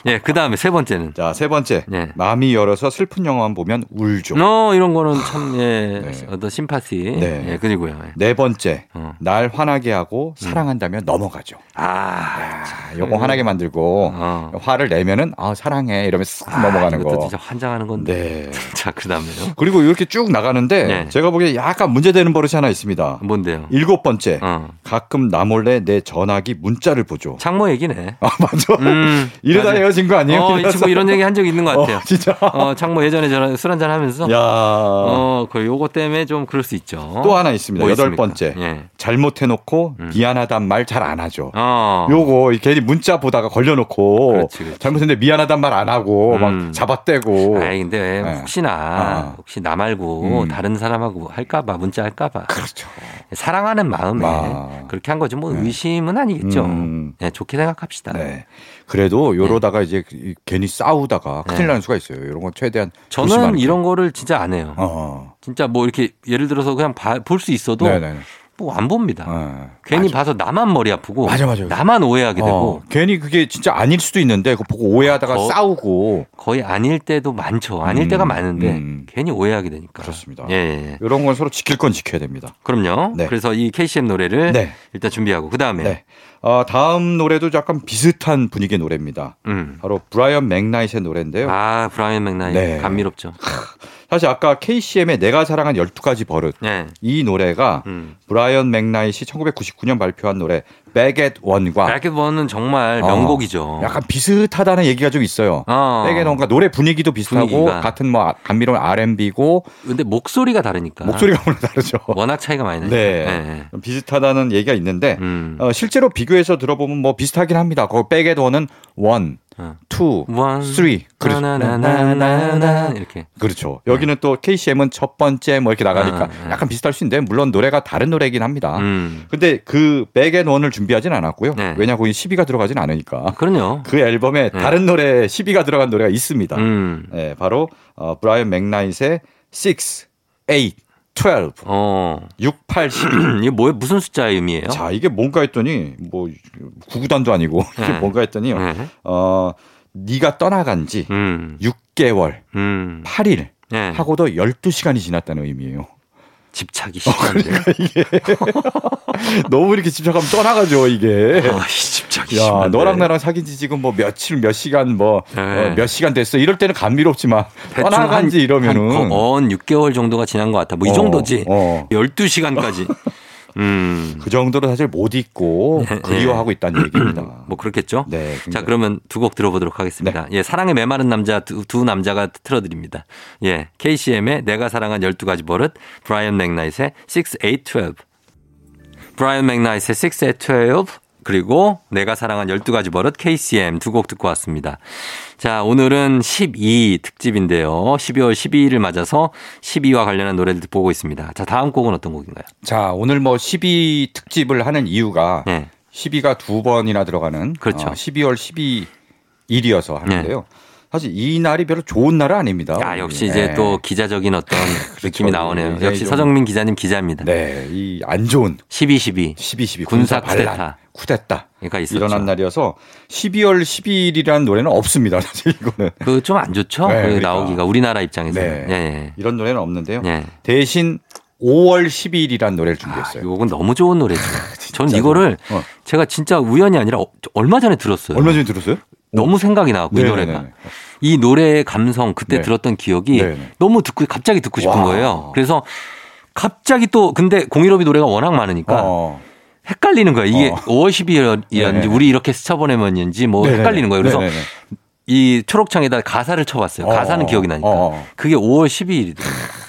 예, 그 다음에 세 번째는. 자, 세 번째. 네. 마음이 열어서 슬픈 영화만 보면 울죠. 어, 이런 거는 참, 예, 네. 어떤 심파티. 네. 예, 그리고요. 예. 네 번째. 어. 날 화나게 하고 사랑한다면 넘어가죠. 아, 아, 요거 화나게 만들고 어. 화를 내면은 아, 사랑해 이러면서 쓱 넘어가는 이것도 거. 진짜 환장하는 건데. 네. 자, 그 다음에요. 그리고 이렇게 쭉 나가는데 네. 제가 보기에 약간 문제되는 버릇이 하나 있습니다. 뭔데요? 일곱 번째. 어. 가끔 나 몰래 내 전화기 문자를 보죠. 창모 얘기네. 아, 맞아. 음. 이러다 맞아. 헤어진 거 아니에요? 어, 이 친구 이런 얘기 한 적 있는 것 같아요. 어, 진짜. 어, 창모 예전에 저랑 술 한잔 하면서. 야. 어, 그 요거 때문에 좀 그럴 수 있죠. 또 하나 있습니다. 뭐 여덟? 번째. 예. 잘못해놓고 음. 미안하단 말 잘 안 하죠. 어. 요거 괜히 문자 보다가 걸려놓고 그렇지, 그렇지. 잘못했는데 미안하단 말 안 하고 음. 막 잡아떼고 아이, 근데 네. 혹시나, 아. 혹시 나 말고 음. 다른 사람하고 할까봐, 문자 할까봐. 그렇죠. 사랑하는 마음에 아. 그렇게 한 거지. 뭐 네. 의심은 아니겠죠. 음. 네, 좋게 생각합시다. 네. 그래도 요러다가 이제 이- 괜히 싸우다가 큰일 네. 나는 수가 있어요. 이런 건 최대한 저는 이런 거를 진짜 안 해요. 게. 어. 진짜 뭐 이렇게 예를 들어서 그냥 볼 수 있어도 네네. 뭐 안 봅니다. 어. 괜히 맞아. 봐서 나만 머리 아프고 맞아, 맞아. 나만 오해하게 되고 어, 괜히 그게 진짜 아닐 수도 있는데 그거 보고 오해하다가 더- 싸우고 거의 아닐 때도 많죠. 아닐 음, 때가 많은데 음. 괜히 오해하게 되니까. 그렇습니다. 예, 예. 이런 건 서로 지킬 건 지켜야 됩니다. 그럼요. 네. 그래서 이 KCM 노래를 네. 일단 준비하고 그 다음에 네. 어, 다음 노래도 약간 비슷한 분위기의 노래입니다. 음. 바로 브라이언 맥나잇의 노래인데요. 아 브라이언 맥나이 네. 감미롭죠. 사실 아까 KCM의 내가 사랑한 12가지 버릇 네. 이 노래가 음. 브라이언 맥나잇이 1999년 발표한 노래 백앳 원과 백эт원은 정말 어, 명곡이죠. 약간 비슷하다는 얘기가 좀 있어요. 어. Back at One과 노래 분위기도 비슷하고 분위기가. 같은 뭐 감미로운 R&B고 근데 목소리가 다르니까. 목소리가 물론 다르죠. 워낙 차이가 많이 나요. 네. 좀 비슷하다는 얘기가 있는데 음. 어, 실제로 비교해서 들어보면 뭐 비슷하긴 합니다. 거 Back at One은 one, 어. two, one, three. 그렇죠. 나나나나나 이렇게. 그렇죠. 여기는 또 KCM은 첫 번째 뭐 이렇게 나가니까 아, 아. 약간 비슷할 수 있는데 물론 노래가 다른 노래이긴 합니다. 음. 근데 그 Back at One을 준비 하진 않았고요. 네. 왜냐 거기 10위가 들어가진 않으니까. 그럼요. 그 앨범에 네. 다른 노래 10위가 들어간 노래가 있습니다. 음. 네, 바로 어, 브라이언 맥나잇의 6, 8, 12, 어. 6, 8, 12. 이게 뭐에 무슨 숫자의 의미예요? 자, 이게 뭔가 했더니 뭐 구구단도 아니고 이게 네. 뭔가 했더니요. 네. 어, 네가 떠나간 지 음. 6개월, 음. 8일 네. 하고도 12시간이 지났다는 의미예요. 집착이 심한데. 너무 이렇게 집착하면 떠나가죠 이게. 아, 이 집착이 야, 심한데. 너랑 나랑 사귄 지 지금 뭐 며칠, 몇 시간, 뭐, 네. 어, 몇 시간 됐어. 이럴 때는 감미롭지만, 대충 떠나간 지 이러면은. 한, 한 6개월 정도가 지난 것 같아. 뭐이 어, 정도지. 어. 12시간까지. 음. 그 정도로 사실 못 잊고 네, 그리워하고 있다는 얘기입니다. 뭐 그렇겠죠? 네. 자, 그러면 두 곡 들어보도록 하겠습니다. 예, 사랑에 메마른 남자 두, 두 남자가 틀어드립니다. 예, KCM의 내가 사랑한 12가지 버릇, 브라이언 맥나잇의 6, 8, 12. 브라이언 맥나잇의 6, 8, 12, 그리고 내가 사랑한 12가지 버릇 KCM 두 곡 듣고 왔습니다. 자, 오늘은 12 특집인데요. 12월 12일을 맞아서 12와 관련한 노래들 보고 있습니다. 자, 다음 곡은 어떤 곡인가요? 자, 오늘 뭐 12 특집을 하는 이유가 예. 12가 두 번이나 들어가는 그렇죠. 어, 12월 12일이어서 하는데요. 사실 이 날이 별로 좋은 날은 아닙니다. 야, 역시 이제 네. 또 기자적인 어떤 느낌이 나오네요. 역시 좀- 서정민 기자님 기자입니다. 네, 이 안 좋은 12, 12. 12, 12 군사 반란, 쿠데타. 쿠데타 그러니까 있었죠. 일어난 날이어서 12월 12일이라는 노래는 없습니다. 사실 이거는 그 좀 안 좋죠? 네, 그 그러니까. 나오기가 우리나라 입장에서는. 네. 예, 이런 노래는 없는데요. 예. 예. 대신 5월 12일이라는 노래를 아, 준비했어요. 요건 너무 좋은 노래죠. 전 이거를. 어. 제가 진짜 우연이 아니라 어- 얼마 전에 들었어요. 얼마 전에 들었어요? 너무 생각이 나고 이 네네네. 노래가. 이 노래의 감성 그때 네. 들었던 기억이 네네. 너무 듣고 갑자기 듣고 싶은 와. 거예요. 그래서 갑자기 또 근데 공일오비 노래가 워낙 많으니까 어. 헷갈리는 거예요. 이게 어. 5월 12일이었는지 네네. 우리 이렇게 스쳐보내면인지 뭐 네네네. 헷갈리는 거예요. 그래서 네네네. 이 초록창에다 가사를 쳐봤어요. 가사는 어, 기억이 나니까. 어, 어. 그게 5월 12일이더라고요.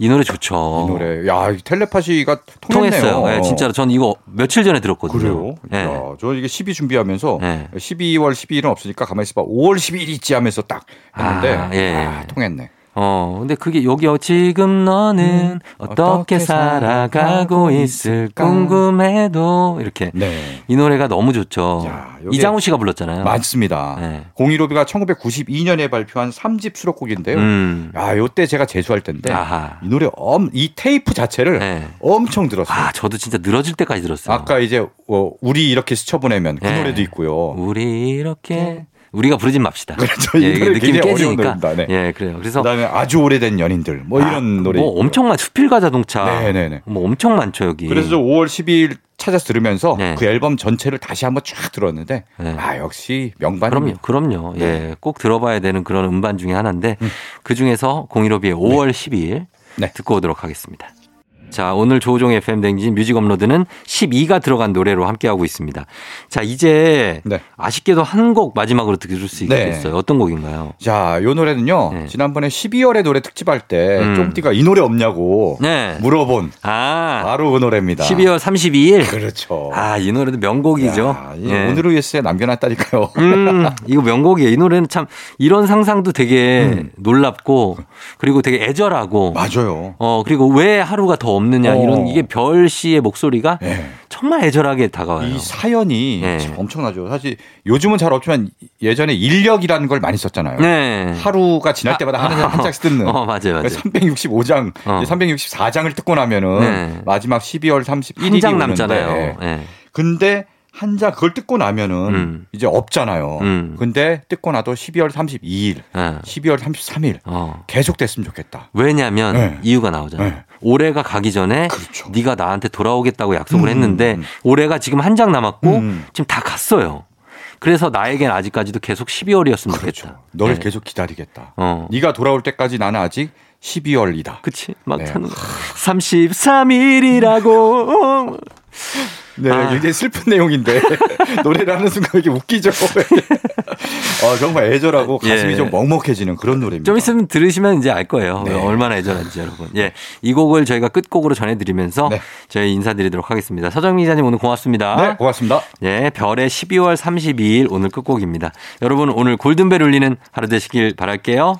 이 노래 좋죠. 이 노래. 야, 이 텔레파시가 통했네요. 통했어요. 예, 진짜로. 전 이거 며칠 전에 들었거든요. 그래요? 예. 야, 저 이게 12 준비하면서 네. 12월 12일은 없으니까 가만히 있어봐. 5월 12일 있지 하면서 딱 했는데 아, 예. 아, 통했네. 어, 근데 그게 여기 어, 지금 너는 어떻게 어떻게 살아가고 있을까? 궁금해도 이렇게 네. 이 노래가 너무 좋죠. 야, 이장우 씨가 불렀잖아요. 많습니다. 네. 공일오비가 1992년에 발표한 3집 수록곡인데요. 음. 야, 요때 제가 재수할 때인데 아하. 이 노래 엄, 이 테이프 자체를 네. 엄청 들었어요. 아, 저도 진짜 늘어질 때까지 들었어요. 아까 이제 어, 우리 이렇게 스쳐보내면 그 네. 노래도 있고요. 우리 이렇게 우리가 부르진 맙시다. 그렇죠. 이 예, 느낌이 깨지니까. 네. 예, 그래요. 그래서 그다음에 아주 오래된 연인들 뭐 이런 노래. 뭐 있고요. 엄청난 수필과 자동차. 네네네. 뭐 엄청 많죠, 여기. 그래서 저 5월 12일 찾아서 들으면서 네. 그 앨범 전체를 다시 한번 쫙 들었는데 네. 아 역시 그럼요, 명반입니다. 그럼요. 네. 예, 꼭 들어봐야 되는 그런 음반 중에 하나인데 그 중에서 015B의 5월 12일 네. 듣고 오도록 하겠습니다. 자, 오늘 조우종 FM 댕진 뮤직 업로드는 12가 들어간 노래로 함께하고 있습니다. 자, 이제 네. 아쉽게도 한 곡 마지막으로 들을 수 있게 네. 됐어요. 어떤 곡인가요? 자, 요 노래는요. 네. 지난번에 12월에 노래 특집할 때 음. 쫑띠가 이 노래 없냐고 네. 물어본 아, 바로 그 노래입니다. 12월 32일. 그렇죠. 아, 이 노래도 명곡이죠. 야, 이 예. 오늘을 위해서 남겨놨다니까요. 음, 이거 명곡이에요. 이 노래는 참 이런 상상도 되게 놀랍고 그리고 되게 애절하고 맞아요. 어, 그리고 왜 하루가 더 없느냐 어. 이런 이게 별 씨의 목소리가 네. 정말 애절하게 다가와요. 이 사연이 네. 참 엄청나죠. 사실 요즘은 잘 없지만 예전에 인력이라는 걸 많이 썼잖아요. 네. 하루가 지날 때마다 아, 한, 한 장씩 뜯는. 어, 맞아요, 맞아요. 365장, 어. 364장을 뜯고 나면은 네. 마지막 12월 31일이 한 장 남잖아요. 네. 근데 한장 그걸 뜯고 나면은 음. 이제 없잖아요. 음. 근데 뜯고 나도 12월 32일, 네. 12월 33일 어. 계속 됐으면 좋겠다. 왜냐면 네. 이유가 나오잖아요. 네. 올해가 가기 전에 그렇죠. 네가 나한테 돌아오겠다고 약속을 음, 했는데 음. 올해가 지금 한 장 남았고 음. 지금 다 갔어요. 그래서 나에겐 아직까지도 계속 12월이었으면 그렇죠. 좋겠다. 너를 네. 계속 기다리겠다. 어. 네가 돌아올 때까지 나는 아직 12월이다. 그치? 막 네. 타는 33일이라고. 네, 아. 굉장히 슬픈 내용인데 노래를 하는 순간 이게 웃기죠. 어, 정말 애절하고 가슴이 예. 좀 먹먹해지는 그런 노래입니다. 좀 있으면 들으시면 이제 알 거예요. 네. 얼마나 애절한지 여러분. 예. 이 곡을 저희가 끝곡으로 전해드리면서 네. 저희 인사드리도록 하겠습니다. 서정미 기자님 오늘 고맙습니다. 네, 고맙습니다. 예, 별의 12월 32일 오늘 끝곡입니다. 여러분 오늘 골든벨 울리는 하루 되시길 바랄게요.